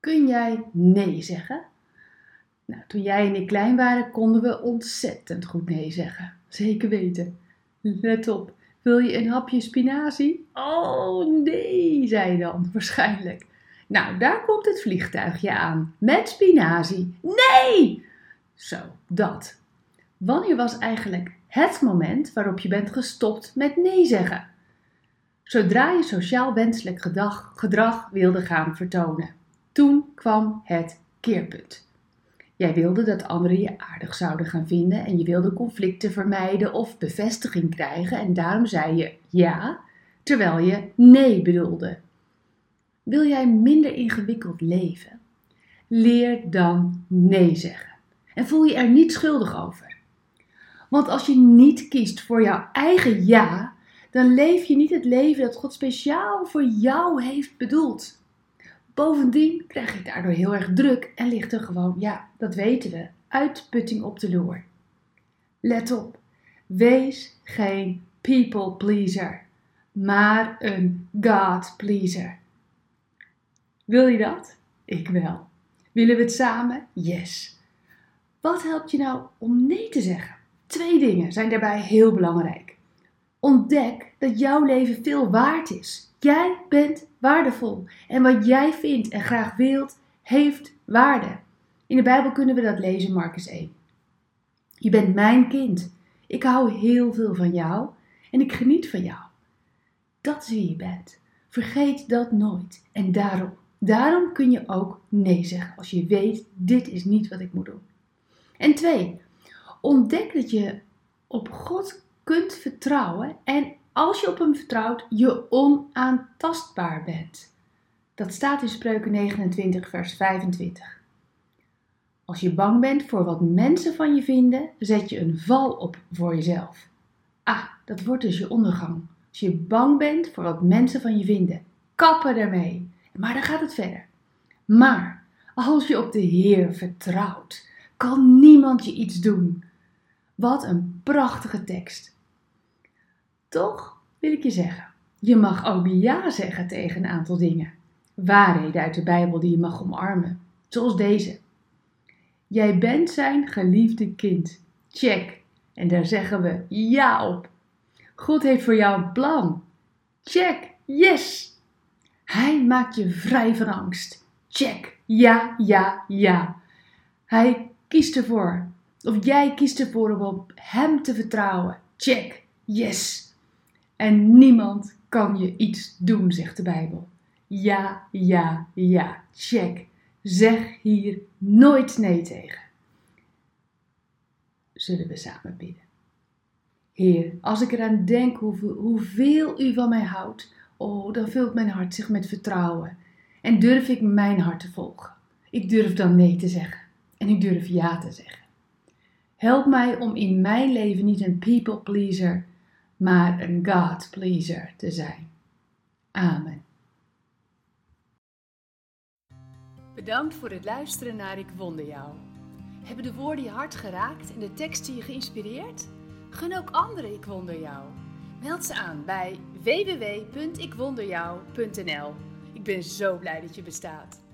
Kun jij nee zeggen? Nou, toen jij en ik klein waren, konden we ontzettend goed nee zeggen. Zeker weten. Let op, wil je een hapje spinazie? Oh nee, zei je dan waarschijnlijk. Nou, daar komt het vliegtuigje aan. Met spinazie. Nee! Zo, dat. Wanneer was eigenlijk het moment waarop je bent gestopt met nee zeggen? Zodra je sociaal wenselijk gedrag, gedrag wilde gaan vertonen. Toen kwam het keerpunt. Jij wilde dat anderen je aardig zouden gaan vinden en je wilde conflicten vermijden of bevestiging krijgen en daarom zei je ja, terwijl je nee bedoelde. Wil jij minder ingewikkeld leven? Leer dan nee zeggen en voel je er niet schuldig over. Want als je niet kiest voor jouw eigen ja, dan leef je niet het leven dat God speciaal voor jou heeft bedoeld. Bovendien krijg je daardoor heel erg druk en ligt er gewoon, ja, dat weten we, uitputting op de loer. Let op, wees geen people pleaser, maar een God pleaser. Wil je dat? Ik wel. Willen we het samen? Yes. Wat helpt je nou om nee te zeggen? Twee dingen zijn daarbij heel belangrijk. Ontdek dat jouw leven veel waard is. Jij bent waardevol. En wat jij vindt en graag wilt, heeft waarde. In de Bijbel kunnen we dat lezen, Marcus 1. Je bent mijn kind. Ik hou heel veel van jou en ik geniet van jou. Dat is wie je bent. Vergeet dat nooit. En daarom, daarom kun je ook nee zeggen als je weet, dit is niet wat ik moet doen. En twee, ontdek dat je op God kunt vertrouwen en als je op hem vertrouwt, je onaantastbaar bent. Dat staat in Spreuken 29, vers 25. Als je bang bent voor wat mensen van je vinden, zet je een val op voor jezelf. Ah, dat wordt dus je ondergang. Als je bang bent voor wat mensen van je vinden, kappen ermee. Maar dan gaat het verder. Maar als je op de Heer vertrouwt, kan niemand je iets doen. Wat een prachtige tekst. Toch wil ik je zeggen, je mag ook ja zeggen tegen een aantal dingen. Waarheden uit de Bijbel die je mag omarmen, zoals deze. Jij bent zijn geliefde kind. Check. En daar zeggen we ja op. God heeft voor jou een plan. Check. Yes. Hij maakt je vrij van angst. Check. Ja, ja, ja. Hij kiest ervoor. Of jij kiest ervoor om op hem te vertrouwen. Check. Yes. En niemand kan je iets doen, zegt de Bijbel. Ja, ja, ja, check. Zeg hier nooit nee tegen. Zullen we samen bidden? Heer, als ik eraan denk hoeveel, hoeveel u van mij houdt, oh, dan vult mijn hart zich met vertrouwen. En durf ik mijn hart te volgen. Ik durf dan nee te zeggen. En ik durf ja te zeggen. Help mij om in mijn leven niet een people pleaser maar een God pleaser te zijn. Amen. Bedankt voor het luisteren naar Ik Wonder Jou. Hebben de woorden je hart geraakt en de teksten je geïnspireerd? Gun ook anderen Ik Wonder Jou. Meld ze aan bij www.ikwonderjou.nl. Ik ben zo blij dat je bestaat.